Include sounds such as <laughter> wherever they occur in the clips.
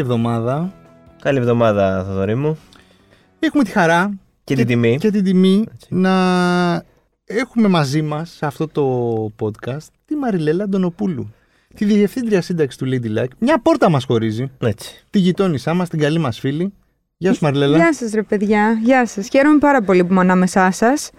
Καλή εβδομάδα. Καλή εβδομάδα, Θοδωρή μου. Έχουμε τη χαρά Και την τιμή. και την τιμή Έτσι. να έχουμε μαζί μας σε αυτό το podcast τη Μαριλέλα Αντωνοπούλου. Τη διευθύντρια σύνταξης του Lady Like. Μια πόρτα μας χωρίζει. Έτσι. Τη γειτόνισά μας, την καλή μας φίλη. Γεια σου Μαριλέλα. Γεια σας, ρε παιδιά. Γεια σας. Χαίρομαι πάρα πολύ που είμαι ανάμεσά σας.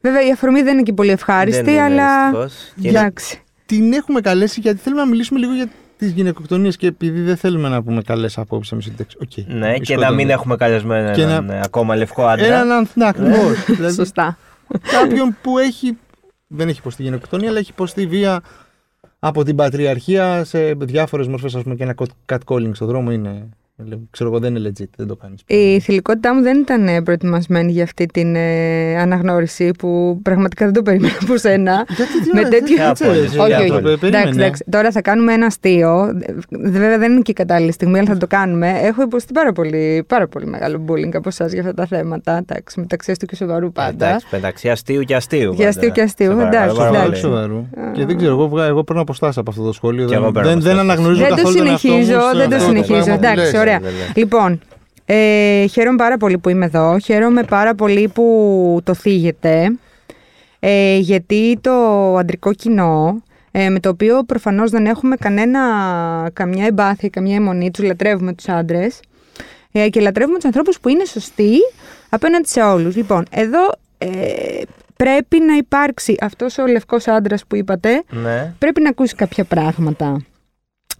Βέβαια, η αφορμή δεν είναι και πολύ ευχάριστη, Δεν είναι, αλλά. δυστυχώς. Και είναι- Εντάξει. Την έχουμε καλέσει γιατί θέλουμε να μιλήσουμε λίγο για τις γυναικοκτονίες και επειδή δεν θέλουμε να πούμε καλές απόψεις εμείς σύνταξη. Οκ. Ναι, και Σκότωνε. να μην έχουμε καλεσμένο Και έναν να- ε, ακόμα λευκό άντρα. Έναν ανθ- ναι, ακριβώς. δηλαδή Σωστά. κάποιον που έχει, δεν έχει υποστεί γενοκτονία, αλλά έχει υποστεί βία από την πατριαρχία σε διάφορες μορφές, ας πούμε και ένα catcalling στον δρόμο είναι, ξέρω εγώ δεν είναι legit, δεν το κάνεις. Η θηλυκότητά μου δεν ήταν ε, προετοιμασμένη για αυτή την ε, αναγνώριση που πραγματικά δεν το περίμενα από σένα. Γιατί τι με ώρα, τέτοιο- έτσι, Όχι, έτσι, όχι, έτσι, όχι. το περίμενε. Εντάξει, εντάξει. Τώρα θα κάνουμε ένα αστείο. Βέβαια δεν είναι και η κατάλληλη στιγμή, αλλά θα το κάνουμε. Έχω υποστεί πάρα πολύ, πάρα πολύ μεγάλο bullying από εσάς για αυτά τα θέματα. Εντάξει, μεταξύ αστείου και σοβαρού πάντα. Εντάξει, μεταξύ αστείου και αστείου. Για αστείου και αστείου, Σε παρακαλώ εντάξει, πάρα Σοβαρού, πολύ. σοβαρού. Και δεν ξέρω, εγώ, βγα- εγώ παίρνω αποστάσεις από αυτό το σχόλιο. Και εγώ Δεν, παίρνω δεν, δεν αποστάσεις. αναγνωρίζω Δεν το καθόλου τον εαυτό μου συνεχίζω, σε δεν το αυτό συνεχίζω. πράγμα που Εντάξει, λες. Ωραία. ναι, ναι. Λοιπόν, ε, χαίρομαι πάρα πολύ που είμαι εδώ. Χαίρομαι πάρα πολύ που το θίγετε. Ε, γιατί το αντρικό κοινό, ε, με το οποίο προφανώς δεν έχουμε κανένα, καμιά εμπάθεια, καμιά αιμονή, τους λατρεύουμε τους άντρες ε, και λατρεύουμε τους ανθρώπους που είναι σωστοί απέναντι σε όλους. Λοιπόν, εδώ ε, πρέπει να υπάρξει αυτός ο λευκός άντρας που είπατε, Ναι. πρέπει να ακούσει κάποια πράγματα.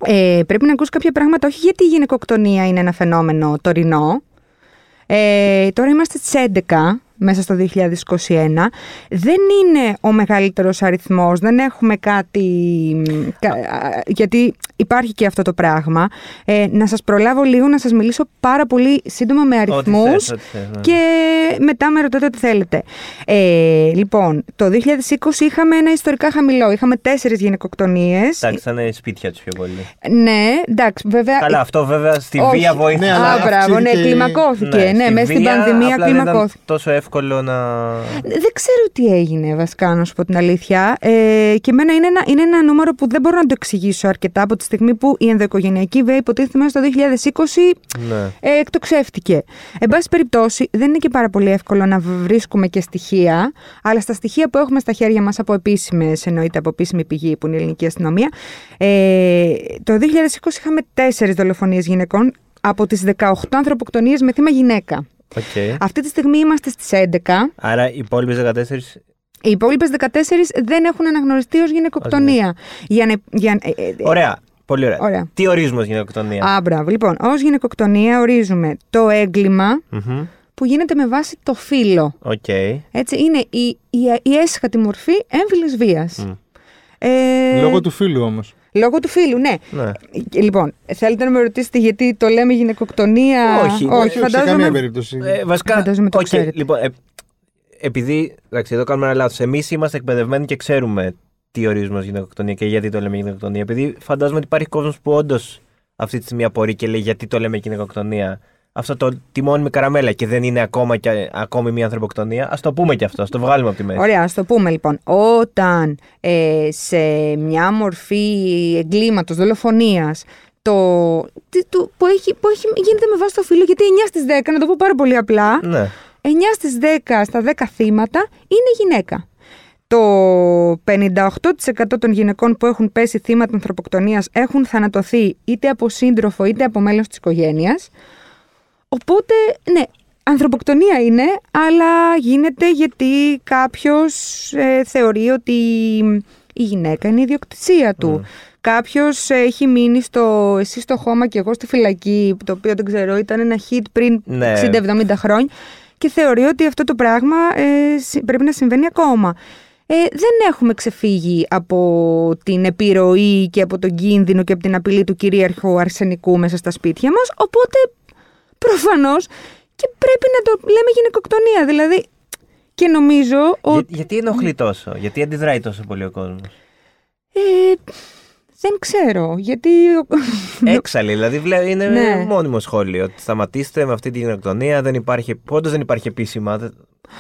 Ε, πρέπει να ακούσει κάποια πράγματα, όχι γιατί η γυναικοκτονία είναι ένα φαινόμενο τωρινό. Ε, τώρα είμαστε στις 11 μέσα στο 2021. Δεν είναι ο μεγαλύτερος αριθμός, δεν έχουμε κάτι... μ, κα- α, γιατί υπάρχει και αυτό το πράγμα. Ε, να σας προλάβω λίγο να σας μιλήσω πάρα πολύ σύντομα με Ό,τι αριθμούς θες, ό,τι θες, ναι. και μετά με ρωτάτε ό,τι θέλετε. Ε, λοιπόν, το 2020 είχαμε ένα ιστορικά χαμηλό. Είχαμε τέσσερις γυναικοκτονίες. Εντάξει, θα είναι σπίτια τους πιο πολύ. Ναι, εντάξει, βέβαια. Καλά, αυτό βέβαια στη όχι. βία βοήθησε. Ναι, αλλά Α, μπράβο, ναι, αυξήθηκε η- κλιμακώθηκε. Ναι, στη μέσα στην βία, πανδημία απλά δεν ήταν κλιμακώθηκε. τόσο εύκολο να. Δεν ξέρω τι έγινε βασικά, να σου πω την αλήθεια. Ε, και εμένα είναι ένα, είναι ένα νούμερο που δεν μπορώ να το εξηγήσω αρκετά από τη στιγμή που η ενδοοικογενειακή βία υποτίθεται μέσα στο 2020 Ναι. ε, εκτοξεύτηκε. Εν πάση περιπτώσει, δεν είναι και πάρα πολύ εύκολο να βρίσκουμε και στοιχεία, αλλά στα στοιχεία που έχουμε στα χέρια μας από επίσημες, εννοείται από επίσημη πηγή που είναι η ελληνική αστυνομία, ε, το 2020 είχαμε τέσσερις δολοφονίες γυναικών από τις 18 ανθρωποκτονίες με θύμα γυναίκα. Οκ. Αυτή τη στιγμή είμαστε στις 11. Άρα οι υπόλοιπες 14. Οι υπόλοιπες 14 δεν έχουν αναγνωριστεί ως γυναικοκτονία. Για να, για, ε, ε, Ωραία. Πολύ ωραία. Ωραία. Τι ορίζουμε ως γυναικοκτονία; Α, μπράβο. Λοιπόν, ως γυναικοκτονία ορίζουμε το έγκλημα Μμμ. που γίνεται με βάση το φύλο. Οκ. Έτσι, είναι η, η, η έσχατη μορφή έμφυλης βίας. Μμ. Ε, Λόγω του φύλου όμως. Λόγω του φύλου, ναι. Ναι. Ε, Λοιπόν, θέλετε να με ρωτήσετε γιατί το λέμε γυναικοκτονία; Όχι, όχι σε καμία φαντάζομαι. περίπτωση. Ε, βασικά. Φαντάζομαι το οκ, ξέρετε. λοιπόν, ε, επειδή. Εντάξει, εδώ κάνουμε ένα λάθος. Εμείς είμαστε εκπαιδευμένοι και ξέρουμε τι ορίζουμε ως γυναικοκτονία και γιατί το λέμε γυναικοκτονία. Επειδή φαντάζομαι ότι υπάρχει κόσμος που όντως αυτή τη στιγμή απορεί και λέει γιατί το λέμε γυναικοκτονία. Αυτό το, τη μόνιμη καραμέλα και δεν είναι ακόμα και, ακόμη μια ανθρωποκτονία. Ας το πούμε και αυτό, ας το βγάλουμε από τη μέση. Ωραία, ας το πούμε λοιπόν. Όταν ε, σε μια μορφή εγκλήματος, δολοφονίας, το, τι- το- που, έχει, που έχει, γίνεται με βάση το φύλλο, γιατί 9 στις 10, να το πω πάρα πολύ απλά, Ναι. 9 στις 10 στα 10 θύματα είναι γυναίκα. Το 58% των γυναικών που έχουν πέσει θύματα ανθρωποκτονίας έχουν θανατωθεί είτε από σύντροφο είτε από μέλος της οικογένειας. Οπότε, ναι, ανθρωποκτονία είναι, αλλά γίνεται γιατί κάποιος ε, θεωρεί ότι η γυναίκα είναι η ιδιοκτησία του. Κάποιος έχει μείνει στο εσύ στο χώμα και εγώ στη φυλακή, το οποίο δεν ξέρω, ήταν ένα hit πριν Ναι. 60-70 χρόνια και θεωρεί ότι αυτό το πράγμα ε, συ- πρέπει να συμβαίνει ακόμα. Ε, δεν έχουμε ξεφύγει από την επιρροή και από τον κίνδυνο και από την απειλή του κυρίαρχου αρσενικού μέσα στα σπίτια μας, οπότε προφανώς και πρέπει να το λέμε γυναικοκτονία. Δηλαδή, και νομίζω Για- ότι... γιατί ενοχλεί τόσο, γιατί αντιδράει τόσο πολύ ο κόσμος; Ε, δεν ξέρω, γιατί... Έξαλλη, δηλαδή βλέ- είναι Ναι. μόνιμο σχόλιο. Ότι σταματήστε με αυτή τη γυναικοκτονία, δεν υπάρχει, όντως δεν υπάρχει επίσημα. δεν-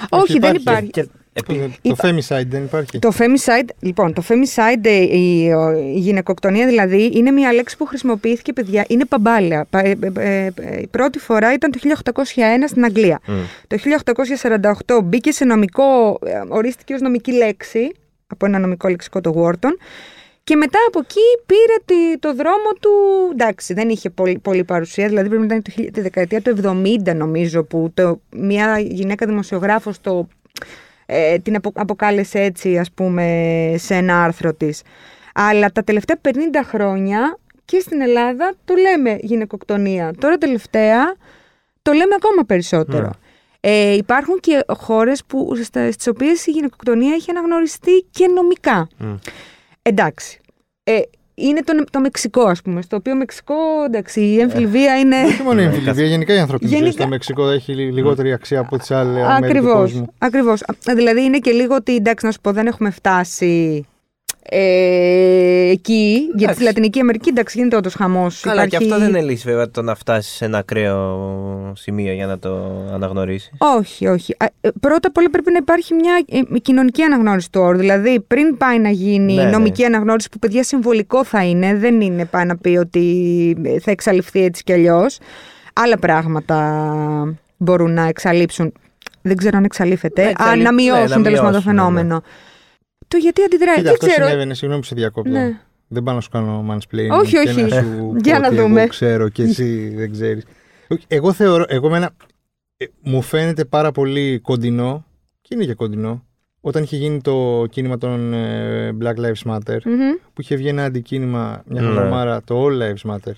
Όχι, δεν υπάρχει. υπάρχει. Και Επί- Το Είπα- femicide δεν υπάρχει; Το femicide, λοιπόν, το femicide, ε, η, ο- η γυναικοκτονία δηλαδή, είναι μια λέξη που χρησιμοποιήθηκε, παιδιά, είναι παμπάλαια. Πα- ε, ε, ε, ε, η πρώτη φορά ήταν το 1801 στην Αγγλία. Μμ. Το 1848 μπήκε σε νομικό, ε, ορίστηκε ως νομική λέξη από ένα νομικό λεξικό το Wharton και μετά από εκεί πήρε τη- το δρόμο του, εντάξει δεν είχε πολύ, πολύ παρουσία, δηλαδή πρέπει να ήταν το χι- τη δεκαετία του 70 νομίζω που το, μια γυναίκα δημοσιογράφος το, ε, την απο- αποκάλεσε έτσι ας πούμε σε ένα άρθρο της. Αλλά τα τελευταία 50 χρόνια και στην Ελλάδα το λέμε γυναικοκτονία. Τώρα τελευταία το λέμε ακόμα περισσότερο. Ε, υπάρχουν και χώρες που, στα, στις οποίες η γυναικοκτονία έχει αναγνωριστεί και νομικά. Μμ. Εντάξει. Ε, είναι το, το Μεξικό, ας πούμε, στο οποίο Μεξικό, εντάξει, η εμφυλβία είναι... Όχι μόνο η Ναι, εμφυλιβία, γενικά η ανθρώπινη ζωή Γενικά- στο Μεξικό έχει λι- λιγότερη αξία από τις άλλες μέρη του Ακριβώς, κόσμου. ακριβώς. Α, Δηλαδή είναι και λίγο ότι, εντάξει, να σου πω, δεν έχουμε φτάσει ε, εκεί, γιατί Εντάξει. στη Λατινική Αμερική, εντάξει, γίνεται όντως χαμός. Καλά, και αυτό δεν είναι λύση βέβαια το να φτάσεις σε ένα ακραίο σημείο για να το αναγνωρίσεις. Όχι, όχι. Α, ε, Πρώτα απ' όλα πρέπει να υπάρχει μια ε, κοινωνική αναγνώριση του όρου. Δηλαδή, πριν πάει να γίνει Ναι, ναι. νομική αναγνώριση, που παιδιά συμβολικό θα είναι, δεν είναι πάει να πει ότι ε, θα εξαλειφθεί έτσι κι αλλιώς. Άλλα πράγματα μπορούν να εξαλείψουν. Δεν ξέρω αν εξαλείφεται. Να Α, εξαλεί- να ναι, μειώσουν να τέλος πάντων το μειώσουν, ναι, φαινόμενο. Το γιατί αντιδράει. Κοίτα, δεν αυτό ξέρω. συνέβαινε, συγγνώμη που σε διακόπτω. Ναι. Δεν πάω να σου κάνω mansplaining. Όχι, και όχι. Να σου <laughs> Για πω να ότι δούμε. Εγώ ξέρω και εσύ δεν ξέρεις. Εγώ θεωρώ, εγώ μένα, ε, μου φαίνεται πάρα πολύ κοντινό και είναι και κοντινό όταν είχε γίνει το κίνημα των ε, Black Lives Matter Μμμ. που είχε βγει ένα αντικίνημα μια Ναι. χαζομάρα το All Lives Matter.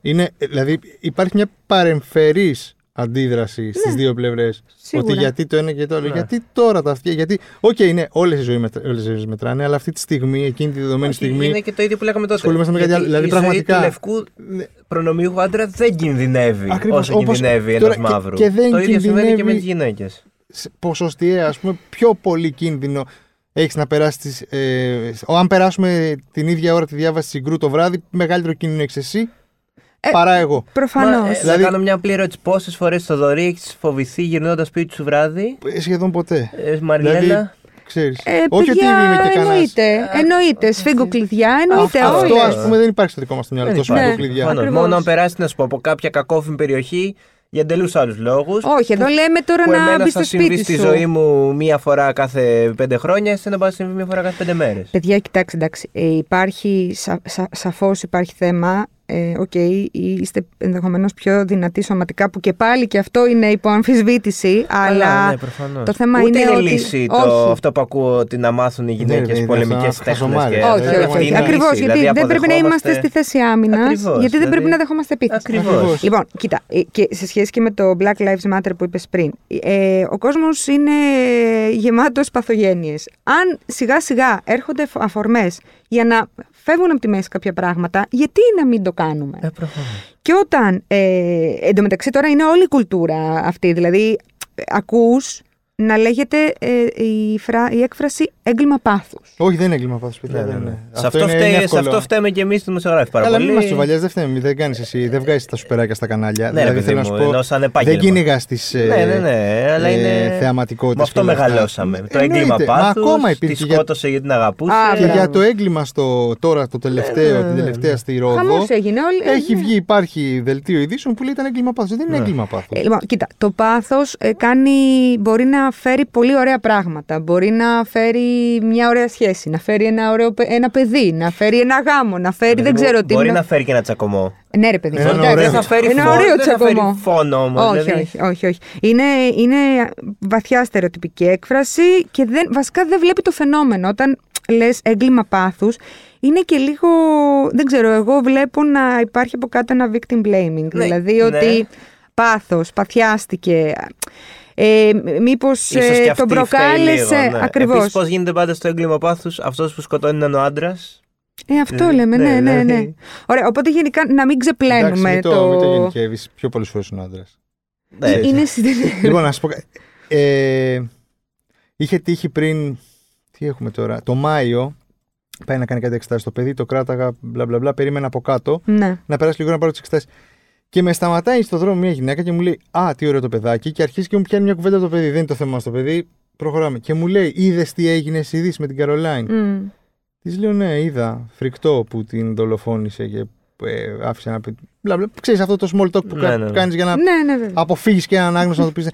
Είναι, ε, δηλαδή υπάρχει μια παρεμφερής αντίδραση στις δύο πλευρές Ναι. Σίγουρα. ότι γιατί το ένα και το άλλο. Ναι. Γιατί τώρα τα αυτιά. Γιατί, οκ, ναι, όλες οι, ζωή μετρα- όλες οι ζωές μετράνε, αλλά αυτή τη στιγμή, εκείνη τη δεδομένη στιγμή. Είναι και το ίδιο που λέγαμε τότε. ασχολούμαστε με κάτι Γιατί άλλο. Δηλαδή, η ζωή πραγματικά- του λευκού Ναι. προνομιούχου άντρα δεν κινδυνεύει Ακριβώς, όσο όπως- κινδυνεύει τώρα ένα και- μαύρου. και δεν το ίδιο συμβαίνει και με κινδυνεύει- τις γυναίκες. σε ποσοστιαία, ας πούμε, πιο πολύ κίνδυνο έχεις να περάσεις. Τις, ε, αν περάσουμε την ίδια ώρα τη διάβαση συγκρού το βράδυ, μεγαλύτερο κίνδυνο έχεις εσύ Ε, παρά εγώ. Προφανώς. ε, Δηλαδή- Να κάνω μια απλή ερώτηση. Πόσες φορές στο δωρή έχεις φοβηθεί γυρνώντας σπίτι σου βράδυ, Ε, Σχεδόν ποτέ. ε, Μαριλένα. Δηλαδή, ξέρεις. Ε, Όχι ότι παιδιά, είμαι και κανένας. εννοείται. Εννοείται. Σφίγγω κλειδιά, εννοείται. Αυτό όλες. ας πούμε δεν υπάρχει στο δικό μας το μυαλό. Δεν Το υπάρχει. σφίγγω κλειδιά. Προφανώς. Ακριβώς. Μόνο αν περάσει να σου πω από κάποια κακόφημη περιοχή για εντελώ άλλους λόγους. Όχι, εδώ λέμε τώρα που να εμένα μπει θα στο συμβεί σπίτι στη σου. ζωή μου μία φορά κάθε πέντε χρόνια, εσένα μπορεί να συμβεί μία φορά κάθε πέντε μέρες. Παιδιά, κοιτάξτε, εντάξει, ε, υπάρχει, σα, σα, σαφώς υπάρχει θέμα, ε, οκ, είστε ενδεχομένως πιο δυνατοί σωματικά, που και πάλι και αυτό είναι υπό αμφισβήτηση, αλλά ναι, προφανώς. το θέμα Ούτε είναι είναι ότι... λύση το, όχι, αυτό που ακούω ότι να μάθουν οι γυναίκες Ναι, ρε, πολεμικές αυτό τέχνες. χαζομάρες. όχι, δηλαδή, όχι, όχι. είναι Ακριβώ, λύση. γιατί Δηλαδή, δεν πρέπει να είμαστε αποδεχόμαστε- στη θέση άμυνα, Ακριβώς, γιατί δεν πρέπει δηλαδή- να δεχόμαστε επίθεση. Ακριβώς. Λοιπόν, κοίτα, ε, και σε σχέση και με το Black Lives Matter που είπες πριν, ε, ο κόσμος είναι γεμάτος παθογένειες. Αν σιγά σιγά έρχονται φ- αφορμές για να φεύγουν από τη μέση κάποια πράγματα, γιατί να μην το κάνουμε; Ε, προφανώς. Και όταν, ε, εντωμεταξύ τώρα είναι όλη η κουλτούρα αυτή, δηλαδή ε, ακούς να λέγεται ε, η, φρά, η έκφραση έγκλημα πάθους. Όχι, δεν είναι έγκλημα πάθο, παιδιά. Ναι, ναι, δεν ναι. είναι. Σε αυτό, είναι- είναι φταίει, σε εύκολο. αυτό φταίμε και εμείς οι δημοσιογράφοι πάρα Καλά, πολύ. μην είμαστε τσουβαλιέ, δεν φταίμε. Δεν κάνεις εσύ, δεν βγάζεις τα σουπεράκια στα κανάλια. Ναι, ρε παιδί μου, ενώ σαν επάγγελμα. δεν κυνηγάς τις Ναι, ναι, ναι, αλλά είναι. θεαματικότητες. Με αυτό μεγαλώσαμε. Το έγκλημα Μα πάθους. ακόμα Τη υπήρχε. Για, σκότωσε γιατί την αγαπούσε. Α, και μπράβο. για το έγκλημα στο, τώρα, το τελευταίο, Ναι, ναι, την ναι. τελευταία στη Ρόδο. Χαμός έγινε όλοι. Έχει βγει, υπάρχει δελτίο ειδήσεων που λέει ήταν έγκλημα πάθους. Δεν είναι Ναι. έγκλημα πάθους. Ε, λοιπόν, κοίτα, το πάθος ε, κάνει, μπορεί να φέρει πολύ ωραία πράγματα. Μπορεί να φέρει μια ωραία σχέση, να φέρει ένα, ωραίο, παι- ένα παιδί, να φέρει ένα γάμο, να φέρει δεν ξέρω τι. Μπορεί να- να φέρει και ένα τσακωμό. Ναι, ρε παιδί. Ένα εντάξει. ωραίο. Δεν θα φέρει Ένα φόνο, ωραίο δεν θα φέρει τσακωμό. φόνο όμως. όχι, δηλαδή. όχι, όχι, όχι. Είναι, είναι βαθιά στερεοτυπική έκφραση και δεν, βασικά δεν βλέπει το φαινόμενο. Όταν λες έγκλημα πάθους, είναι και λίγο, δεν ξέρω, εγώ βλέπω να υπάρχει από κάτω ένα victim blaming. Ναι, δηλαδή ναι. ότι πάθος, παθιάστηκε, ε, μήπως Ίσως ε, και αυτή τον προκάλεσε. φταίει λίγο, ναι. Ακριβώς. Επίσης, πώς γίνεται πάντα στο έγκλημα πάθους, αυτός που σκοτώνει είναι ο άντρας. Ε, αυτό Ε, λέμε, ναι, ναι, ναι, ναι. δηλαδή- Ωραία, οπότε γενικά να μην Εντάξει, ξεπλένουμε μην το, το... μην το γενικεύεις. Πιο πολλές φορές είναι ο άντρα. Ναι, Είναι στην... λοιπόν, να σου πω. κα- Ε, είχε τύχει πριν. Τι έχουμε τώρα. Το Μάιο. Πάει να κάνει κάτι εξετάσεις το παιδί, το κράταγα, μπλα μπλα μπλα. Περίμενα από κάτω ναι. να περάσει λίγο να πάρω τις εξετάσεις. Και με σταματάει στο δρόμο μια γυναίκα και μου λέει Α, τι ωραίο το παιδάκι. Και αρχίζει και μου πιάνει μια κουβέντα το παιδί. Δεν είναι το θέμα στο παιδί. Προχωράμε. Και μου λέει, είδες τι έγινε στη Δύση με την Καρολάιν; Μμ. Της λέω, Ναι, είδα. Φρικτό που την δολοφόνησε και ε, άφησε να πει. Μπλα, μπλα. Ξέρεις αυτό το small talk που, Ναι, κα- ναι, ναι. κάνεις για να Ναι, ναι, βέβαια. αποφύγεις και έναν άγνωστο να το πεις.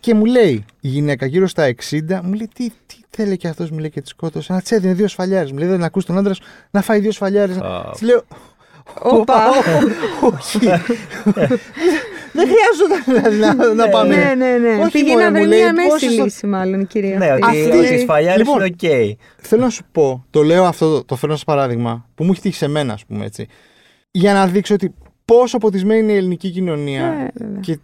Και μου λέει η γυναίκα γύρω στα 60, μου λέει τι, τι θέλει και αυτός, μου λέει και τη σκότωσε. Να της έδινε δύο σφαλιάρες. Μου λέει δεν ακούς τον άντρα σου να φάει δύο σφαλιάρες. Α. Της λέω. Όπα. Όχι. <laughs> δεν χρειάζονταν δηλαδή να, να πάμε. Ναι, ναι, ναι. Όχι, Πήγε μωρέ, να μου βρει λέει, μια μέση πόσες το- λύση, μάλλον η κυρία. Ναι, ότι, Αυτή- ότι οι σφαλιάρες Λοιπόν, είναι οκ. Θέλω να σου πω, το λέω αυτό, το, το φέρνω σαν παράδειγμα, που μου έχει τύχει σε μένα, ας πούμε έτσι. Για να δείξω ότι πόσο ποτισμένη είναι η ελληνική κοινωνία. Ε, βέβαια. και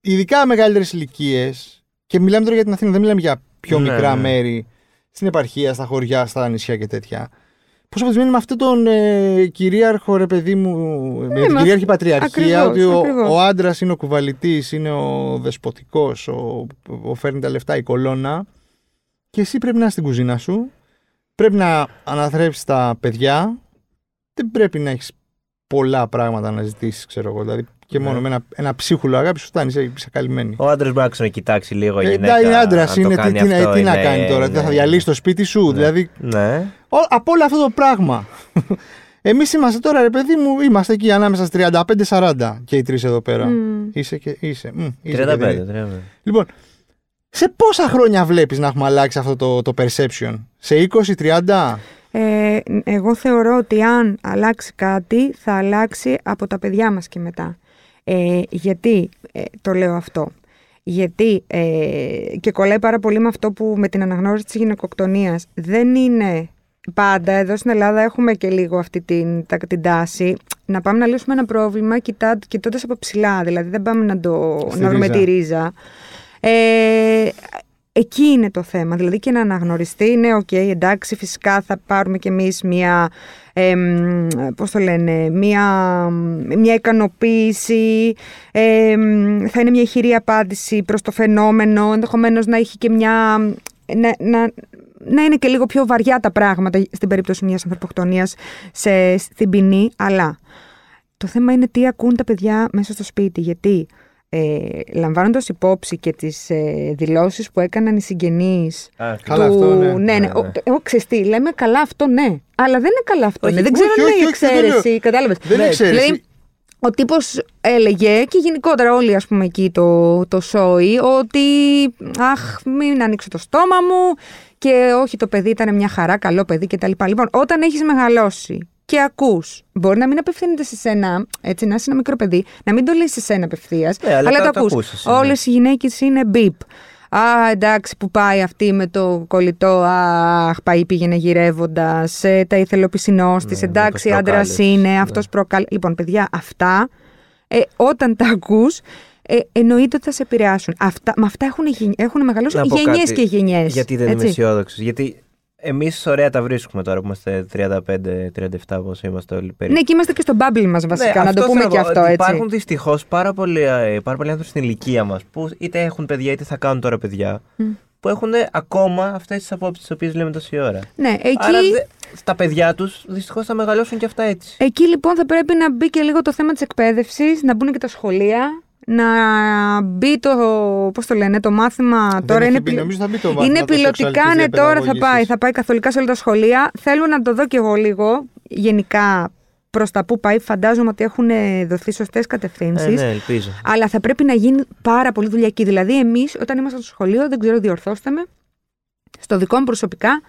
ειδικά μεγαλύτερες ηλικίες. Και μιλάμε τώρα για την Αθήνα, δεν μιλάμε για πιο Ναι, μικρά ναι. μέρη στην επαρχία, στα χωριά, στα νησιά και τέτοια. Πόσο ποτισμένη είναι με αυτόν τον ε, κυρίαρχο ρε παιδί μου, με την μα- κυρίαρχη πατριαρχία, ακριβώς, ότι ο, ακριβώς. ο άντρας είναι ο κουβαλητής, είναι ο δεσποτικός, ο, ο φέρνει τα λεφτά, η κολόνα. Και εσύ πρέπει να είσαι στην κουζίνα σου, πρέπει να αναθρέψεις τα παιδιά, δεν πρέπει να έχεις πολλά πράγματα να ζητήσεις, ξέρω εγώ. Δηλαδή και Ναι. μόνο με ένα, ένα ψίχουλο αγάπη σου φτάνει, είσαι, είσαι καλυμμένη. Ο άντρας μπορεί να ξανακοιτάξει λίγο Ε, γυναίκα. εντάξει, είναι άντρας, αν το είναι, τι, κάνει τι, να- αυτό, τι να είναι- κάνει τώρα, δεν θα ναι. διαλύσει το σπίτι σου. Ναι. Δηλαδή, Ναι. ο, από όλο αυτό το πράγμα. <laughs> Εμείς είμαστε τώρα, ρε παιδί μου, είμαστε εκεί ανάμεσα στις 35-40 και οι τρεις εδώ πέρα. Μμ. Είσαι και είσαι. Μ, είσαι 35. και δεν είσαι. 35. Λοιπόν, σε πόσα χρόνια βλέπεις να έχουμε αλλάξει αυτό το, το perception, σε 20-30. Ε, εγώ θεωρώ ότι αν αλλάξει κάτι, θα αλλάξει από τα παιδιά μας και μετά. Ε, γιατί ε, το λέω αυτό. Γιατί ε, και κολλάει πάρα πολύ με αυτό που με την αναγνώριση της γυναικοκτονίας δεν είναι πάντα, εδώ στην Ελλάδα έχουμε και λίγο αυτή την, τα- την τάση να πάμε να λύσουμε ένα πρόβλημα κοιτά, κοιτώντας από ψηλά, δηλαδή δεν πάμε να, το, Στη να βρούμε ρίζα. τη ρίζα. Ε, εκεί είναι το θέμα, δηλαδή και να αναγνωριστεί, ναι, οκ, εντάξει, φυσικά θα πάρουμε κι εμείς μια, εμ, πώς το λένε, μια, μια ικανοποίηση, εμ, θα είναι μια γερή απάντηση προς το φαινόμενο, ενδεχομένως να έχει και μια, να, να, να είναι και λίγο πιο βαριά τα πράγματα στην περίπτωση μιας ανθρωποκτονίας σε, στην ποινή, αλλά το θέμα είναι τι ακούν τα παιδιά μέσα στο σπίτι, γιατί ε, λαμβάνοντας υπόψη και τις ε, δηλώσεις που έκαναν οι συγγενείς Α, Καλά του... αυτό, ναι. ναι, ναι. Ναι, Ο- ναι. Εγώ ξέρεις τι, λέμε καλά αυτό ναι, αλλά δεν είναι καλά αυτό. Όχι, ναι. Δεν όχι, ξέρω αν όχι, είναι η όχι, δεν λέω. εξαίρεση, κατάλαβες. Δεν Ναι, είναι εξαίρεση. Δηλαδή, ο τύπος έλεγε και γενικότερα όλοι ας πούμε εκεί το, το σόι ότι αχ μην ανοίξω το στόμα μου και όχι το παιδί ήταν μια χαρά, καλό παιδί κτλ. Λοιπόν, όταν έχεις μεγαλώσει και ακούς, μπορεί να μην απευθύνεται σε σένα, έτσι να είσαι ένα μικρό παιδί, να μην το λες σε σένα απευθείας, Ναι, αλλά αλλά το- το, το ακούς. ακούσεις, ναι. Όλες οι γυναίκες είναι μπιπ. Α, εντάξει, που πάει αυτή με το κολλητό. Αχ, πάει, πήγαινε γυρεύοντα. Τα ηθελοπισινό τη. Ναι, εντάξει, μήπως άντρας προκάλεσε. είναι, Ναι. αυτός προκαλεί. Λοιπόν, παιδιά, αυτά ε, όταν τα ακούς, ε, εννοείται ότι θα σε επηρεάσουν. Αυτά, με αυτά έχουν, γεν- έχουν μεγαλώσει Να πω γενιές κάτι, και γενιές. Γιατί δεν είμαι αισιόδοξος. Γιατί εμείς ωραία τα βρίσκουμε τώρα που είμαστε 35-37, πόσο είμαστε όλοι περίπου. Ναι, και είμαστε και στο bubble μας βασικά, να Ναι, αυτό το πούμε θέλω και να πω, αυτό ότι έτσι. Υπάρχουν δυστυχώς πάρα, πολλοί, ε, πάρα πολλοί άνθρωποι στην ηλικία μας που είτε έχουν παιδιά είτε θα κάνουν τώρα παιδιά. Που έχουν ακόμα αυτές τις απόψεις τις οποίες λέμε τόση ώρα. Ναι, εκεί, Άρα δε, τα παιδιά τους δυστυχώς θα μεγαλώσουν και αυτά έτσι. εκεί λοιπόν θα πρέπει να μπει και λίγο το θέμα της εκπαίδευσης, να μπουν και τα σχολεία, να μπει το, πώς το λένε, το μάθημα Δεν τώρα έχει είναι, μπει, πιλο- νομίζω θα μπει το μάθημα είναι το πιλωτικά, σεξουαλικής ναι, τώρα θα διαπαιδαγώγησης. πάει, θα πάει καθολικά σε όλα τα σχολεία. Θέλω να το δω κι εγώ λίγο, γενικά προς τα που πάει. Φαντάζομαι ότι έχουν ε, δοθεί σωστές κατευθύνσεις. Ε, ναι, ελπίζω. Αλλά θα πρέπει να γίνει πάρα πολύ δουλειά εκεί. Δηλαδή, εμείς, όταν ήμασταν στο σχολείο, δεν ξέρω, διορθώστε με, στο δικό μου προσωπικά,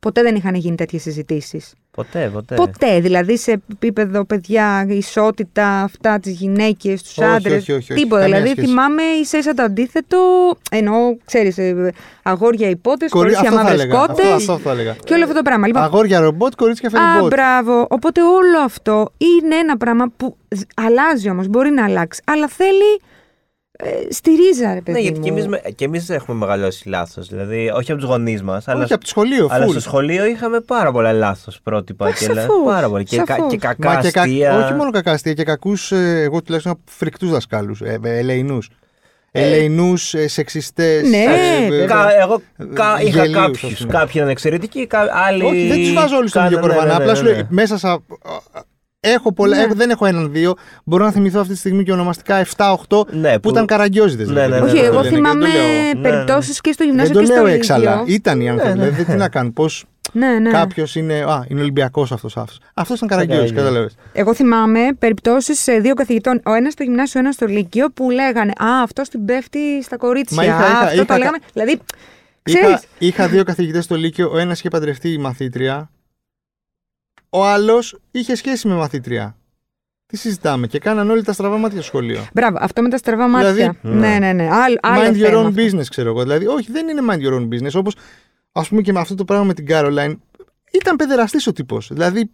ποτέ δεν είχαν γίνει τέτοιες συζητήσεις. Ποτέ, ποτέ. Ποτέ. Δηλαδή, σε επίπεδο παιδιά, ισότητα, αυτά, τις γυναίκες, τους Όχι, άντρες. όχι, όχι, όχι. Τίποτα. Καμία Δηλαδή, σχέση. θυμάμαι ίσα ίσα το αντίθετο. Εννοώ, ξέρεις, αγόρια υπότε, Κορί- κορίτσια αυτό θα μαύρες έλεγα. κότες. Αυτό, αυτό θα έλεγα. Και όλο αυτό το πράγμα. Λοιπόν, Αγόρια ρομπότ, κορίτσια Α, φέρνει μπότ. μπράβο. Οπότε όλο αυτό είναι ένα πράγμα που ζ- αλλάζει όμως, μπορεί να αλλάξει. Αλλά θέλει ε, στη ρίζα, ρε παιδί. Ναι, γιατί μου. και εμείς, με- και εμείς έχουμε μεγαλώσει λάθος. Δηλαδή, όχι από τους γονείς μας, αλλά, Όχι από το σχολείο, αλλά full. στο σχολείο είχαμε πάρα πολλά λάθος πρότυπα. Α, και λα- σαφώς, πάρα πολλά. Και, κα- σαφώς. και κακά Μα και κα... αστεία. Όχι μόνο κακά αστεία, και κακούς, εγώ τουλάχιστον φρικτούς δασκάλους, ε, ε, ελεηνούς. Ελεηνούς, ε, σεξιστές. Ναι, βέβαια. Κα, εγώ κα, Ε, είχα γελίους, ας κάποιους, πούμε. Κάποιοι ήταν εξαιρετικοί, κα- άλλοι. Όχι, δεν τους βάζω όλους στον ίδιο κάνανε- κορβανά. ναι, ναι, Απλά σου ναι, λέω ναι. μέσα σα. Έχω πολλά, Ναι. έχω, δεν έχω έναν-δύο. Μπορώ να θυμηθώ αυτή τη στιγμή και ονομαστικά 7-8 Ναι, που, ήταν καραγκιόζηδε. Ναι, ναι, Όχι, ναι, εγώ ναι, θυμάμαι Ναι, περιπτώσεις και στο Δεν γυμνάσιο το και στο λέω Λύκειο. έξαλα. Ήταν οι άνθρωποι. Ναι, ναι. Δηλαδή, τι να κάνουν, πώς Ναι, ναι. κάποιος είναι. Α, είναι Ολυμπιακός αυτός. Αυτός ήταν καραγκιόζη, Καραγκιόζης. κατάλαβες. Εγώ θυμάμαι περιπτώσεις δύο καθηγητών, ο ένας στο γυμνάσιο, ο ένας στο Λύκειο, που λέγανε Α, αυτός την πέφτει στα κορίτσια. Μα είχα- Α, είχα- αυτό είχα το κα- λέγαμε. Δηλαδή, ξέρεις. Είχα, είχα δύο καθηγητές στο Λύκειο. Ο ένας είχε παντρευτεί μαθήτρια. Ο άλλος είχε σχέση με μαθήτρια. Τι συζητάμε και κάναν όλοι τα στραβά μάτια στο σχολείο. Μπράβο, αυτό με τα στραβά μάτια. Δηλαδή, ναι, ναι, ναι. Άλλο, άλλο mind your θέμα own αυτό. business, ξέρω εγώ. Δηλαδή, όχι, δεν είναι mind your own business. Όπως ας πούμε και με αυτό το πράγμα με την Caroline. Ήταν παιδεραστής ο τύπος. Δηλαδή.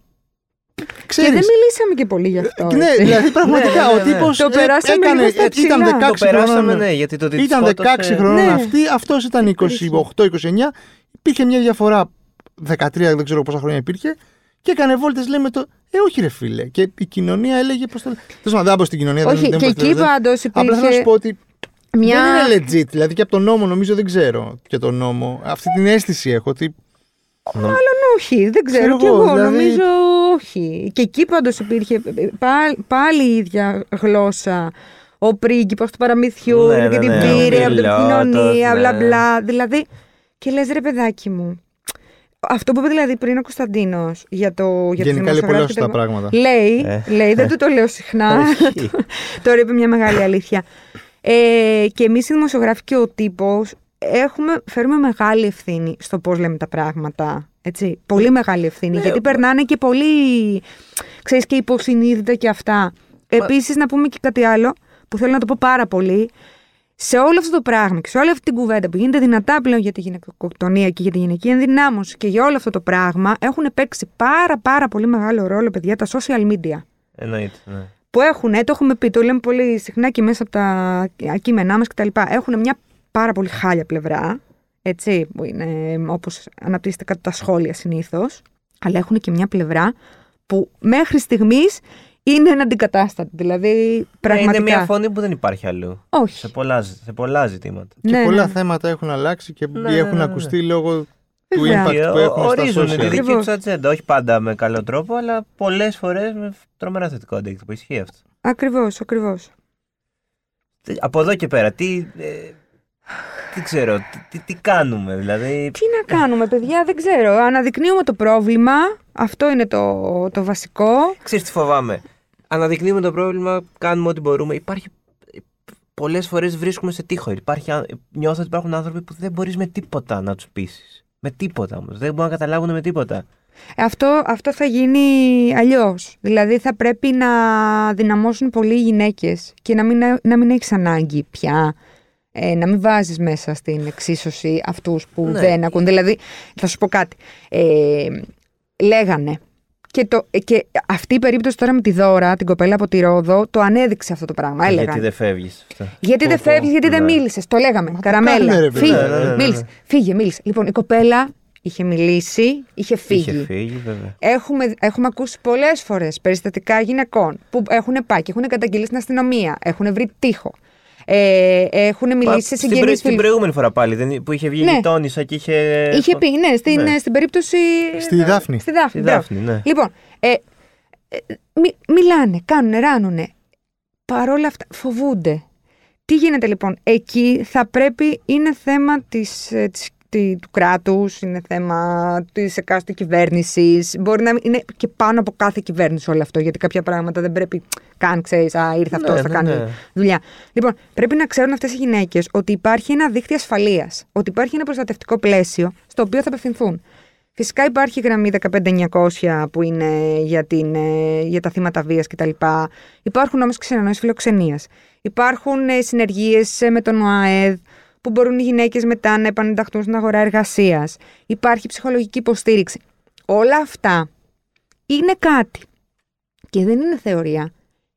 Και Ξέρεις, δεν μιλήσαμε και πολύ γι' αυτό. ναι, έτσι. δηλαδή πραγματικά Ναι, ναι, ναι, ο τύπος. Το περάσαμε λίγο στα Ήταν ψηλά. 16 Το περάσαμε, χρονών. ναι, γιατί το ότι Ήταν 16 σκότωσε- χρονών Ναι. αυτή, αυτός ήταν 28-29. Υπήρχε μια διαφορά 13, δεν ξέρω πόσα χρόνια υπήρχε. Και έκανε βόλτες, λέμε το. Ε, όχι, ρε φίλε. Και η κοινωνία έλεγε. Πώ το λέει. Τέλος πάντων, δεν πάω στην κοινωνία. Όχι, δεν, δεν και πώς το εκεί λέω, δεν- πάντως Απλά θέλω να σου υπήρχε πω ότι μια. δεν είναι legit. Δηλαδή και από τον νόμο νομίζω δεν ξέρω και τον νόμο. Αυτή την αίσθηση έχω ότι. Όχι, δεν ξέρω Ξέρω κι εγώ, εγώ. δηλαδή- Νομίζω όχι. Και εκεί πάντως υπήρχε πάλι, πάλι η ίδια γλώσσα. Ο πρίγκιπας του παραμυθιού Ναι, και ναι, την ναι, πήρε ο από την πιλότος, κοινωνία, ναι. μπλα μπλα. Δηλαδή, και λες ρε παιδάκι μου. Αυτό που είπε δηλαδή πριν ο Κωνσταντίνος για το. Για το Γενικά λέει πολλά δημοσιογράφο και σωστά το- πράγματα. Λέει, Ε. λέει, δεν του το λέω συχνά. Όχι. <laughs> Τώρα είπε μια μεγάλη αλήθεια. Ε, και εμείς οι δημοσιογράφοι και ο τύπος έχουμε, φέρουμε μεγάλη ευθύνη στο πώς λέμε τα πράγματα. Έτσι, πολύ μεγάλη ευθύνη. γιατί περνάνε και πολύ, ξέρεις, και υποσυνείδητα και αυτά. Επίσης, να πούμε και κάτι άλλο που θέλω να το πω πάρα πολύ. Σε όλο αυτό το πράγμα και σε όλη αυτή την κουβέντα που γίνεται δυνατά πλέον για τη γυναικοκτονία και για τη γυναική ενδυνάμωση και για όλο αυτό το πράγμα έχουν παίξει πάρα πάρα πολύ μεγάλο ρόλο, παιδιά, τα social media Εννοείται, ναι. που έχουν, το έχουμε πει, το λέμε πολύ συχνά και μέσα από τα κείμενά μας κτλ. Έχουν μια πάρα πολύ χάλια πλευρά, έτσι, που είναι όπως αναπτύσσεται κάτω τα σχόλια συνήθως, αλλά έχουν και μια πλευρά που μέχρι στιγμής είναι αντικατάστατη. Δηλαδή, πραγματικά. Είναι μια φωνή που δεν υπάρχει αλλού. Όχι. Σε πολλά, σε πολλά ζητήματα. Και Ναι, πολλά ναι. θέματα έχουν αλλάξει και Ναι, ναι, έχουν ναι, ναι. ακουστεί λόγω του Βέβαια. impact Και που ο- έχουν στα ορίζουν τη social. δική Ακριβώς. του ατζέντα. Όχι πάντα με καλό τρόπο, αλλά πολλές φορές με τρομερά θετικό αντίκτυπο. Ισχύει αυτό. Ακριβώς, ακριβώς. Τι- Από εδώ και πέρα, τι. ε, τι ξέρω, τι, τι, τι κάνουμε, δηλαδή; Τι να κάνουμε, παιδιά, δεν ξέρω. Αναδεικνύουμε το πρόβλημα. Αυτό είναι το, το βασικό. Ξέρεις τι φοβάμαι; Αναδεικνύουμε το πρόβλημα, κάνουμε ό,τι μπορούμε. Υπάρχει. Πολλές φορές βρίσκουμε σε τείχο. Υπάρχει, α- νιώθω ότι υπάρχουν άνθρωποι που δεν μπορείς με τίποτα να τους πείσεις. Με τίποτα όμως. Δεν μπορούν να καταλάβουν με τίποτα. Αυτό, αυτό θα γίνει αλλιώς. Δηλαδή θα πρέπει να δυναμώσουν πολύ οι γυναίκες και να μην, να μην έχεις ανάγκη πια. Ε, να μην βάζεις μέσα στην εξίσωση αυτούς που Ναι. δεν ακούν. Δηλαδή, θα σου πω κάτι. Ε, λέγανε. Και, το, και αυτή η περίπτωση τώρα με τη Δώρα, την κοπέλα από τη Ρόδο, το ανέδειξε αυτό το πράγμα. Έλεγαν. Γιατί δεν φεύγεις. Γιατί δεν Πω, πω. φεύγεις, γιατί δεν Ναι. μίλησες. Το λέγαμε. Μα το Καραμέλα. κάνουμε, ρε, παιδί. φύγε. Ναι, ναι, ναι, ναι. Μίλησε. Φύγε, μίλησε. Λοιπόν, η κοπέλα είχε μιλήσει, είχε φύγει. Είχε φύγει, βέβαια. Έχουμε, έχουμε ακούσει πολλές φορές περιστατικά γυναικών που έχουν πάει και έχουν καταγγείλει στην αστυνομία, έχουν βρει τείχο. Ε, έχουν μιλήσει σε Στην, πρέ- συγγενεί στην προηγούμενη φορά πάλι δεν, που είχε βγει Ναι. η γειτόνισσα και είχε. Είχε πει, ναι, στην, Ναι. στην περίπτωση. Στη Δάφνη. Στη Δάφνη, Στη μπράβο. Δάφνη, ναι. Λοιπόν, ε, ε, μι- μιλάνε, κάνουν, ράνουνε. Παρόλα αυτά, φοβούνται. Τι γίνεται λοιπόν, εκεί θα πρέπει, είναι θέμα της, ε, της, τη- του κράτους, είναι θέμα της εκάστοτε κυβέρνησης, μπορεί να είναι και πάνω από κάθε κυβέρνηση όλο αυτό, γιατί κάποια πράγματα δεν πρέπει καν, ξέρεις, α, ήρθε αυτός, Ναι, θα ναι, κάνει ναι. δουλειά. Λοιπόν, πρέπει να ξέρουν αυτές οι γυναίκες ότι υπάρχει ένα δίκτυο ασφαλείας, ότι υπάρχει ένα προστατευτικό πλαίσιο στο οποίο θα απευθυνθούν. Φυσικά υπάρχει η γραμμή 15900 που είναι για, την, ε, για τα θύματα βίας κτλ. Υπάρχουν όμως ξενανόηση φιλοξενίας. Υπάρχουν ε, συνεργίες ε, με τον ΟΑΕΔ που μπορούν οι γυναίκες μετά να επανενταχθούν στην αγορά εργασίας. Υπάρχει ψυχολογική υποστήριξη. Όλα αυτά είναι κάτι και δεν είναι θεωρία.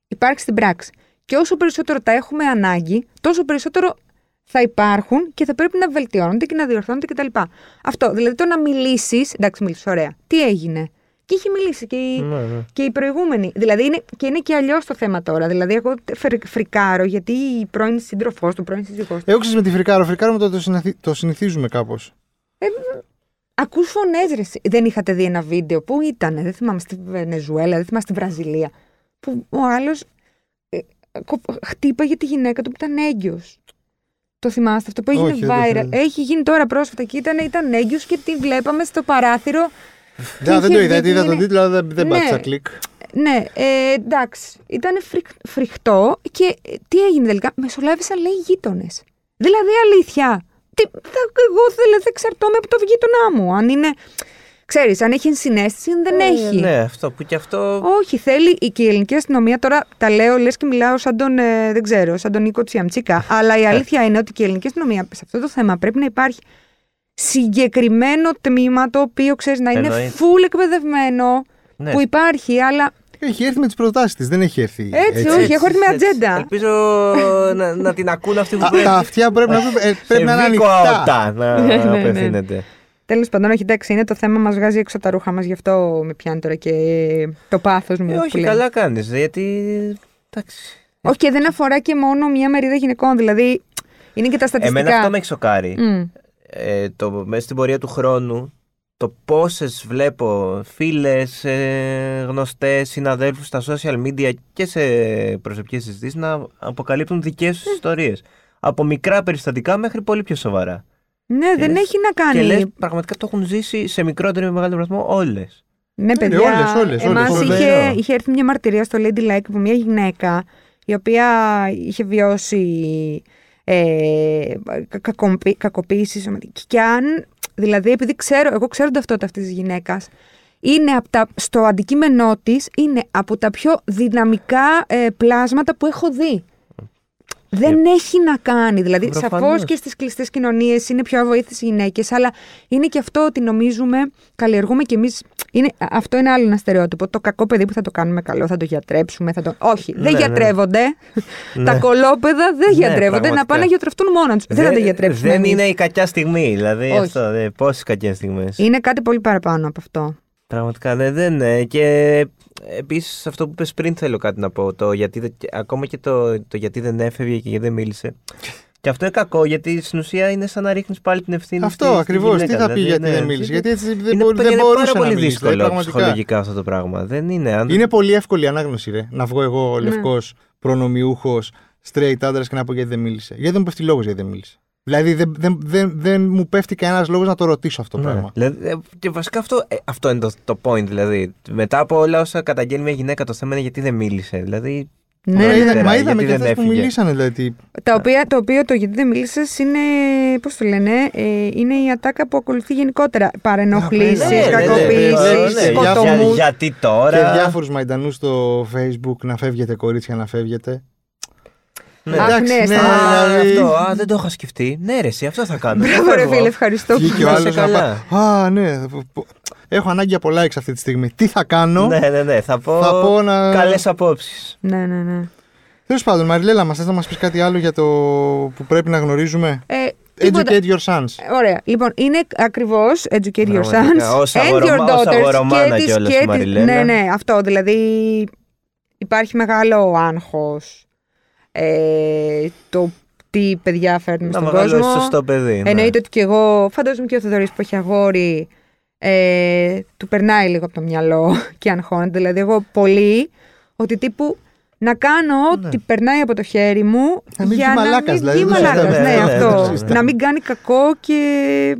Υπάρχει στην πράξη. Και όσο περισσότερο τα έχουμε ανάγκη, τόσο περισσότερο θα υπάρχουν και θα πρέπει να βελτιώνονται και να διορθώνονται κτλ. Αυτό. Δηλαδή το να μιλήσεις. Εντάξει, μίλησε ωραία. Τι έγινε; Και είχε μιλήσει και η, Ναι, ναι. και η προηγούμενη. Δηλαδή είναι, και είναι και αλλιώς το θέμα τώρα. Δηλαδή, εγώ φρ- φρικάρω γιατί η πρώην σύντροφός του, πρώην σύζυγός του. Εγώ ξέρω με τη φρικάρο. Φρικάρο με το, το, συνηθι- το συνηθίζουμε κάπως. ακούς φωνές ρε. εσύ. Δεν είχατε δει ένα βίντεο που ήταν, δεν θυμάμαι στη Βενεζουέλα, δεν θυμάμαι στη Βραζιλία, που ο άλλος ε, κο- χτύπαγε τη γυναίκα του που ήταν έγκυος. Το θυμάστε αυτό που έγινε Όχι, δεν το viral; θυμάμαι. Έχει γίνει τώρα πρόσφατα και ήταν, ήταν έγκυος και τη βλέπαμε στο παράθυρο. Και Δεν, δεν είχε το είδα, βγει και είδα τον είναι- τίτλο, αλλά δεν, δεν Ναι. πάτησα κλικ. Ναι, ε, εντάξει. Ήταν φρικτό και ε, τι έγινε τελικά. Μεσολάβησαν λέει γείτονες. Δηλαδή αλήθεια. Τι, θα, εγώ δεν, δεν εξαρτώμαι από το γείτονά μου. Αν είναι. Ξέρεις, αν έχει ενσυναίσθηση, αν δεν Ε, έχει. Ναι, αυτό που και αυτό. Όχι, θέλει η- και η ελληνική αστυνομία. Τώρα τα λέω, λες και μιλάω σαν τον, ε, δεν ξέρω, σαν τον Νίκο Τσιαμτσίκα. αλλά η αλήθεια είναι ότι και η ελληνική αστυνομία σε αυτό το θέμα πρέπει να υπάρχει συγκεκριμένο τμήμα το οποίο ξέρεις να είναι Εννοείται. full εκπαιδευμένο. Ναι. Που υπάρχει, αλλά Έχει έρθει με τις προτάσεις της, δεν έχει έρθει. Έτσι, όχι, έχω έρθει με έτσι. ατζέντα. Ελπίζω να, να την ακούν αυτοί που Α, πρέπει. τα αυτιά πρέπει να, ε, πρέπει να είναι σε βίκο ανοιχτά. αωτά να Ναι, ναι, ναι. απευθύνεται. Τέλος πάντων, όχι, εντάξει, είναι το θέμα, μας βγάζει έξω τα ρούχα μας, γι' αυτό με πιάνει τώρα και το πάθος μου. Ε, που όχι, λένε. καλά κάνεις. Γιατί. Εντάξει. Όχι, και δεν αφορά και μόνο μία μερίδα γυναικών. Δηλαδή, είναι και τα στατιστικά. Εμένα αυτό με έχει σοκάρει. Μμ. Ε, το, μέσα στην πορεία του χρόνου το πόσες βλέπω φίλες, ε, γνωστές, συναδέλφους στα social media και σε προσωπικές συζητήσεις να αποκαλύπτουν δικές τους ιστορίες. Από μικρά περιστατικά μέχρι πολύ πιο σοβαρά. Ναι, δεν λες- έχει να κάνει. Και λες πραγματικά το έχουν ζήσει σε μικρότερο ή μεγαλύτερο βαθμό όλες. Ναι, παιδιά. όλες, όλες, εμάς όλες, όλες. είχε, Λέω. είχε έρθει μια μαρτυρία στο Lady Like από μια γυναίκα η οποία είχε βιώσει ε, κα- κακομπή- κακοποίηση σωματική. Και αν, δηλαδή, επειδή ξέρω, εγώ ξέρω την ταυτότητα αυτής της γυναίκας, είναι από τα, στο αντικείμενό της είναι από τα πιο δυναμικά ε, πλάσματα που έχω δει. Δεν έχει να κάνει. Δηλαδή, Προφανώς. σαφώς και στις κλειστές κοινωνίες είναι πιο αβοήθειε οι γυναίκες, αλλά είναι και αυτό ότι νομίζουμε, καλλιεργούμε κι εμείς. Είναι, αυτό είναι άλλο ένα στερεότυπο. Το κακό παιδί που θα το κάνουμε καλό, θα το γιατρέψουμε. Θα το... Όχι, δεν Ναι, ναι. γιατρεύονται. Τα Ναι. κολόπεδα δεν Ναι, γιατρεύονται. Να πραγματικά. πάνε να γιατρευτούν μόνα τους. Δεν θα τα γιατρέψουμε. δεν εμείς. είναι η κακιά στιγμή. Δηλαδή Όχι. αυτό. Δε, πόσες κακές στιγμές. Είναι κάτι πολύ παραπάνω από αυτό. Πραγματικά ναι, δεν είναι. Και επίσης αυτό που είπες πριν θέλω κάτι να πω. Το γιατί, δεν- ακόμα και το, το γιατί δεν έφευγε και γιατί δεν μίλησε. <laughs> Και αυτό είναι κακό γιατί στην ουσία είναι σαν να ρίχνεις πάλι την ευθύνη. Αυτό στη- στη ακριβώς. Τι γυναίκα. θα πει Δηλαδή, γιατί ναι, δεν μίλησε; Γιατί έτσι δεν, είναι, μπο- δεν είναι μπορούσε πάρα να πολύ μιλήσει. δύσκολο δηλαδή, πραγματικά. ψυχολογικά αυτό το πράγμα. Δεν είναι. Αν... Είναι πολύ εύκολη η ανάγνωση, ρε. Να βγω εγώ Ναι. λευκός, προνομιούχος, straight άντρας και να πω γιατί δεν μίλησε. Γιατί δεν μου πέφτει λόγος γιατί δεν μίλησε. Δηλαδή δεν, δεν, δεν, δεν μου πέφτει κανένα λόγο να το ρωτήσω αυτό το Ναι. πράγμα. Δηλαδή, ε, και βασικά αυτό, ε, αυτό είναι το, το point. Δηλαδή. Μετά από όλα όσα καταγγέλνει μια γυναίκα, το θέμα είναι γιατί δεν μίλησε. Δηλαδή, Ναι, Μα ναι, είδα- ναι. Μα γιατί είδαμε και δεν αυτέ που έφυγε. μιλήσανε, δηλαδή. Τα οποία, το οποίο το γιατί δεν μίλησε είναι. Πώ το λένε, ε, είναι η ατάκα που ακολουθεί γενικότερα. Παρενοχλήσει, Ναι, ναι, ναι, κακοποίησει, ναι, ναι, ναι, σκοτωμού. για- γιατί τώρα. Και διάφορου μαϊντανού στο facebook να φεύγετε, κορίτσια να φεύγετε. Ναι. Αχ, Εντάξει, ναι, ναι, στα- Α, δηλαδή- αυτό, α, δεν το είχα σκεφτεί. Ναι, ρε, εσύ, αυτό θα κάνω. Μπράβο, ρε Φεύγω. φίλε, ευχαριστώ. Βγήκε ο Να άλλος είσαι να καλά. πάει. Α, ναι. Έχω ανάγκη από likes αυτή τη στιγμή. Τι θα κάνω; Ναι, ναι, ναι. Θα πω, Θα πω να- καλές απόψεις. Ναι, ναι, ναι. Τέλος πάντων, Μαριλέλα, μας θες να μας πεις κάτι άλλο για το που πρέπει να γνωρίζουμε; Ε, τίποτα. Educate your sons. Ωραία. Λοιπόν, είναι ακριβώς educate your Πραγματικά, sons ως and your αγορομα- ως daughters. αγορομάνα τις- κιόλας η τις- Μαριλένα. Ναι, ναι, αυτό. Δηλαδή υπάρχει μεγάλο άγχος ε, το τι παιδιά φέρνουμε Να στον μεγαλώσει κόσμο. σωστό παιδί. ναι. Εννοείται ότι και εγώ, φαντάζομαι και ο Θεοδωρής που έχει αγόρι, ε, του περνάει λίγο από το μυαλό <laughs> και αγχώνεται. Δηλαδή, εγώ πολύ ότι τύπου να κάνω ό,τι περνάει από το χέρι μου Ναι. Να μην για βγει να μαλάκας, μην δηλαδή, βγει δεν μαλάκας. ναι, Ναι, ναι, αυτό. ναι, ναι. Να μην κάνει κακό και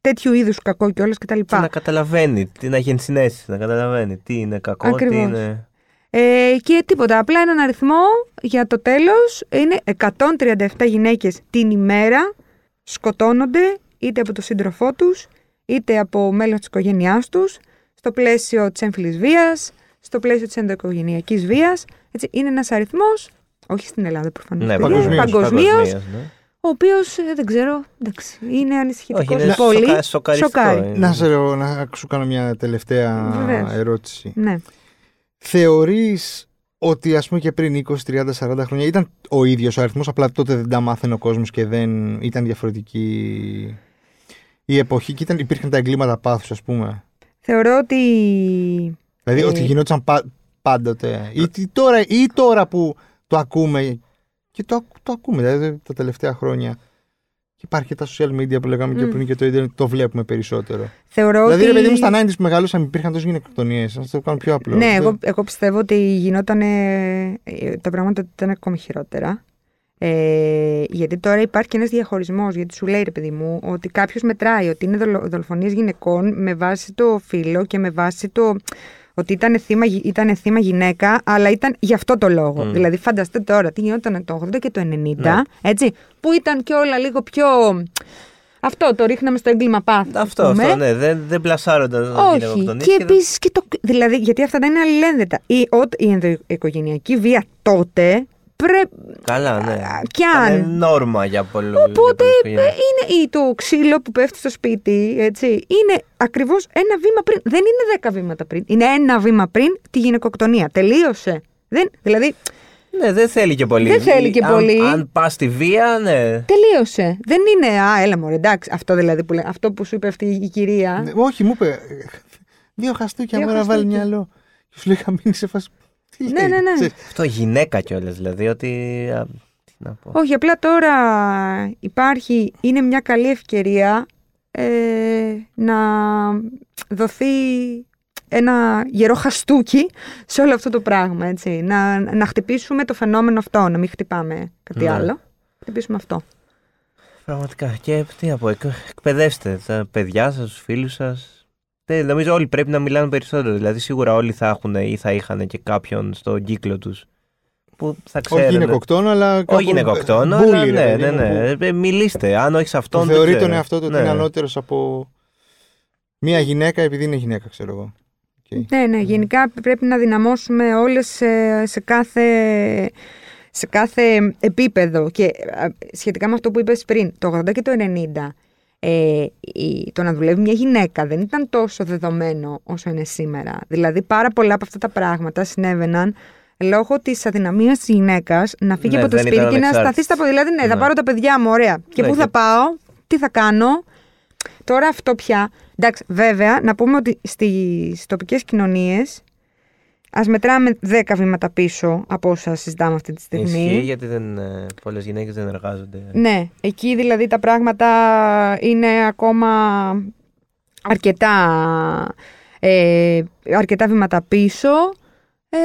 τέτοιου είδους κακό και όλα και τα Και λοιπά. να καταλαβαίνει, τι, να έχει ενσυναίσθηση, να καταλαβαίνει τι είναι κακό, Ακριβώς. τι είναι. Ε, και τίποτα, απλά έναν αριθμό για το τέλος είναι 137 γυναίκες την ημέρα σκοτώνονται είτε από τον σύντροφό τους είτε από μέλος της οικογένειάς τους στο πλαίσιο της έμφυλης βίας, στο πλαίσιο της ενδοοικογενειακής βίας. Έτσι, είναι ένας αριθμός, όχι στην Ελλάδα προφανώς, Ναι, παιδιά, παγκοσμίως, παγκοσμίως, ναι. ο οποίος ε, δεν ξέρω, εντάξει, είναι ανησυχητικός Όχι, είναι πολύ. σοκα- σοκαριστικό, Σοκάρει. είναι. Να, σε, ρω- να σου κάνω μια τελευταία Βεβαίως. ερώτηση. Ναι. Θεωρείς ότι ας πούμε και πριν 20, 30, 40 χρόνια ήταν ο ίδιος ο αριθμός, απλά τότε δεν τα μάθαινε ο κόσμος και δεν ήταν διαφορετική η εποχή και ήταν, υπήρχαν τα εγκλήματα πάθους ας πούμε. Θεωρώ ότι Δηλαδή Ε. ότι γινόταν πα- πάντοτε. Ή, τι τώρα, ή τώρα που το ακούμε και το, ακ- το ακούμε δηλαδή τα τελευταία χρόνια. Και υπάρχει και τα social media που λέγαμε και Μμ. πριν και το ίντερνετ, το βλέπουμε περισσότερο. Θεωρώ δηλαδή, ότι... ρε παιδί μου, στα 90s που μεγαλώσαμε υπήρχαν τόσες γυναικοκτονίες. Α το κάνω πιο απλό. Ναι, Δεν- εγώ, εγώ πιστεύω ότι γινόταν. τα πράγματα ήταν ακόμη χειρότερα. Ε, γιατί τώρα υπάρχει και ένας διαχωρισμός. Γιατί σου λέει, ρε παιδί μου, ότι κάποιος μετράει ότι είναι δολο, δολοφονίες γυναικών με βάση το φύλλο και με βάση το. Ότι ήταν θύμα, γυ- ήτανε θύμα γυναίκα, αλλά ήταν γι' αυτό το λόγο. Μμ. Δηλαδή, φανταστείτε τώρα τι γινόταν το 80 και το 90, Ναι. έτσι, που ήταν και όλα λίγο πιο. Αυτό το ρίχναμε στο έγκλημα πάθου. Αυτό, αυτό, ναι. Δεν, δεν πλασάρονταν Όχι. γυναικοκτονίες Και δεν- επίσης και το. Δηλαδή, γιατί αυτά δεν είναι αλληλένδετα. Η, ο- η ενδοοικογενειακή βία τότε πρέπει. Καλά, ναι. Κι αν. Είναι νόρμα για πολλού. Οπότε ε, είναι ή το ξύλο που πέφτει στο σπίτι, έτσι. Είναι ακριβώς ένα βήμα πριν. Δεν είναι δέκα βήματα πριν. Είναι ένα βήμα πριν τη γυναικοκτονία. Τελείωσε. Δεν, δηλαδή, Ναι, δεν θέλει και πολύ. Δεν θέλει και αν, πολύ. Αν πας στη βία, ναι. τελείωσε. Δεν είναι. Α, έλα μωρέ, εντάξει. Αυτό δηλαδή που, λέ- αυτό που σου είπε αυτή η κυρία. Ναι, όχι, μου είπε. Δύο χαστούκια Δύο μέρα βάλει χαστούκια. μυαλό. Και σου λέει είχα μείνει σε φάση. Τι Ναι, λέει, ναι, ναι. ξέρεις. Αυτό γυναίκα κιόλας. Δηλαδή ότι. α, τι να πω. Όχι, απλά τώρα υπάρχει, είναι μια καλή ευκαιρία ε, να δοθεί ένα γερό χαστούκι σε όλο αυτό το πράγμα, έτσι. Να, να χτυπήσουμε το φαινόμενο αυτό, να μην χτυπάμε κάτι Ναι. άλλο. Χτυπήσουμε αυτό. Πραγματικά. Και τι να πω, εκ- εκπαιδεύστε τα παιδιά σας, τους φίλους σα. Νομίζω όλοι πρέπει να μιλάνε περισσότερο. Δηλαδή, σίγουρα όλοι θα έχουν ή θα είχαν και κάποιον στον κύκλο τους που θα ξέρουν. Όχι γυναικοκτόνο, αλλά. Όχι κάπου- γυναικοκτόνο, bully, αλλά ρε ναι, παιδί ναι, μου, ναι. που- Ε, Μιλήστε. Αν όχι σε που αυτόν. δεν θεωρεί ξέρω. τον εαυτό του ότι Ναι. είναι ανώτερος από μία γυναίκα επειδή είναι γυναίκα, ξέρω εγώ. Οκ. Ναι, ναι, γενικά πρέπει να δυναμώσουμε όλες σε, σε κάθε σε κάθε επίπεδο και α, σχετικά με αυτό που είπες πριν, το 80 και το 90 ε, η- το να δουλεύει μια γυναίκα δεν ήταν τόσο δεδομένο όσο είναι σήμερα. Δηλαδή πάρα πολλά από αυτά τα πράγματα συνέβαιναν λόγω της αδυναμίας της γυναίκας να φύγει Ναι, από το δεν σπίτι ήταν και να ανεξάρτητη. σταθεί στα πόδια. Δηλαδή, ναι, θα Ναι. πάρω τα παιδιά μου, ωραία. Και Ναι, πού και- θα πάω, τι θα κάνω. Τώρα αυτό πια. Εντάξει, βέβαια, να πούμε ότι στις τοπικές κοινωνίες ας μετράμε 10 βήματα πίσω από όσα συζητάμε αυτή τη στιγμή. Ισχύει γιατί δεν, ε, πολλές γυναίκες δεν εργάζονται. Ναι, εκεί δηλαδή τα πράγματα είναι ακόμα αρκετά, ε, αρκετά βήματα πίσω. Ε,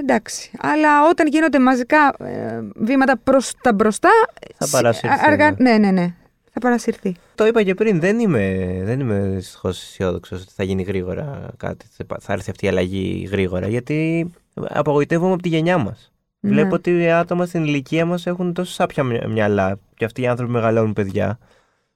εντάξει. Αλλά όταν γίνονται μαζικά ε, βήματα προς τα μπροστά... Θα σ- παρασυρθεί, αργά- ναι. ναι, ναι, ναι. Θα παρασυρθεί. Το είπα και πριν, δεν είμαι, δεν είμαι δυστυχώς αισιόδοξος ότι θα γίνει γρήγορα κάτι. Θα έρθει αυτή η αλλαγή γρήγορα. Γιατί απογοητεύομαι από τη γενιά μας. Ναι. Βλέπω ότι οι άτομα στην ηλικία μας έχουν τόσο σάπια μυα- μυαλά και αυτοί οι άνθρωποι μεγαλώνουν παιδιά.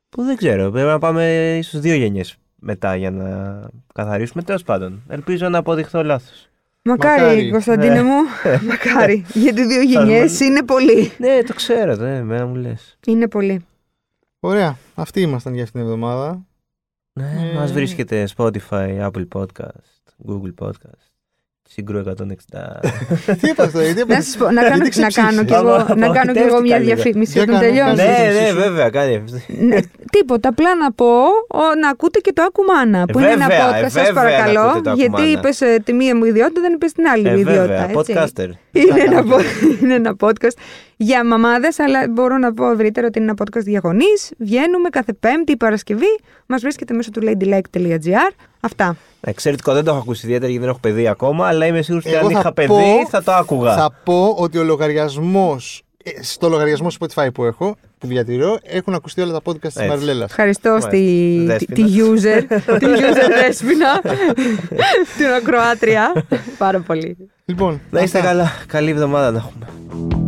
Που δεν ξέρω. Πρέπει να πάμε ίσως δύο γενιές μετά για να καθαρίσουμε. Τέλος πάντων, ελπίζω να αποδειχθώ λάθος. Μακάρι, Μακάρι. Κωνσταντίνε Ναι. μου. <laughs> Μακάρι. Γιατί δύο γενιές είναι πολύ. ναι, το ξέρω, δεν εμένα μου λες. Είναι πολύ. Ωραία. Αυτοί ήμασταν για αυτήν την εβδομάδα. Ναι, Ε. μας βρίσκεται Spotify, Apple Podcast, Google Podcast, Συγκρού 160. <laughs> τι είπα αυτό, γιατί Να είπα. σας πω, να κάνω, Γιατί να κάνω κι εγώ, ξεψήφισα. να κάνω κι εγώ μια Απογοητεύτηκα λίγο. διαφήμιση Για όταν κάνε, τελειώνει. κάνε. ναι, ναι, σου. βέβαια, κάνει αυτό. Ναι, τίποτα. Απλά να πω ο, να ακούτε και το Ακουμάνα. Που είναι ένα βέβαια, podcast, ε, σας βέβαια να παρακαλώ. ακούτε το γιατί Ακουμάνα. είπες τη μία μου ιδιότητα, δεν είπες την άλλη Ε, μου ιδιότητα. βέβαια, έτσι. podcaster. Είναι ένα, πο- <laughs> είναι ένα podcast για μαμάδες, αλλά μπορώ να πω ευρύτερα ότι είναι ένα podcast διαγωνή. Βγαίνουμε κάθε Πέμπτη ή Παρασκευή. Μας βρίσκεται μέσω του ladylike.gr. Αυτά. Εξαιρετικό, δεν το έχω ακούσει ιδιαίτερα γιατί δεν έχω παιδί ακόμα, αλλά είμαι σίγουρος ότι Εγώ αν θα είχα παιδί πω- θα το άκουγα. Θα πω ότι ο λογαριασμός. Στο λογαριασμό Spotify που έχω, που διατηρώ, έχουν ακουστεί όλα τα podcast της Έτσι. Μαριλέλας. Ευχαριστώ Μάλιστα. στη, τη, τη Δέσποινα. user, τη user <laughs> Δέσποινα, <laughs> την ακροάτρια. Πάρα πολύ. Λοιπόν, Να είστε αυτά. καλά. Καλή εβδομάδα να έχουμε.